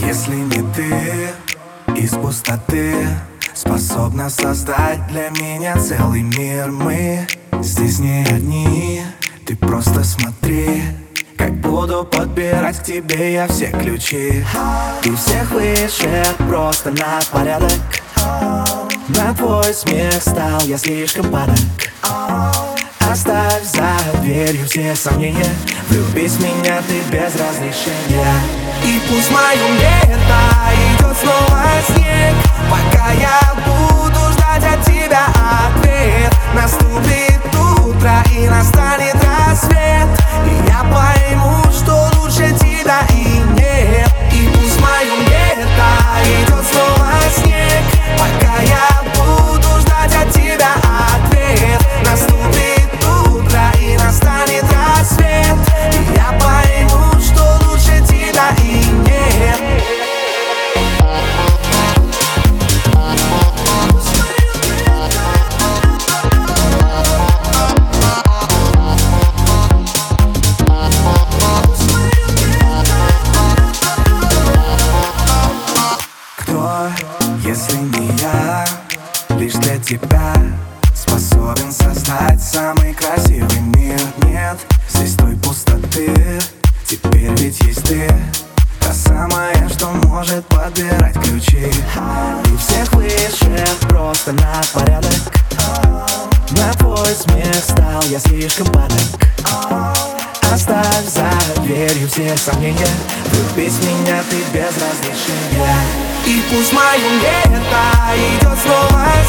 если не ты из пустоты Способна создать для меня целый мир. Мы здесь не одни, ты просто смотри. Как буду подбирать к тебе я все ключи. Ты всех выше, просто на порядок. На твой смех стал я слишком падок за дверью все сомнения. Влюбись в меня ты без разрешения. И пусть в моем лето идет тебя Способен создать самый красивый мир. Нет здесь той пустоты. Теперь ведь есть ты. Та самая, что может подбирать ключи. И всех выше просто на порядок. На твой смех стал я слишком падок. Оставь за дверью все сомнения. Влюбись в меня ты без разрешения. И пусть в моем лето идет снова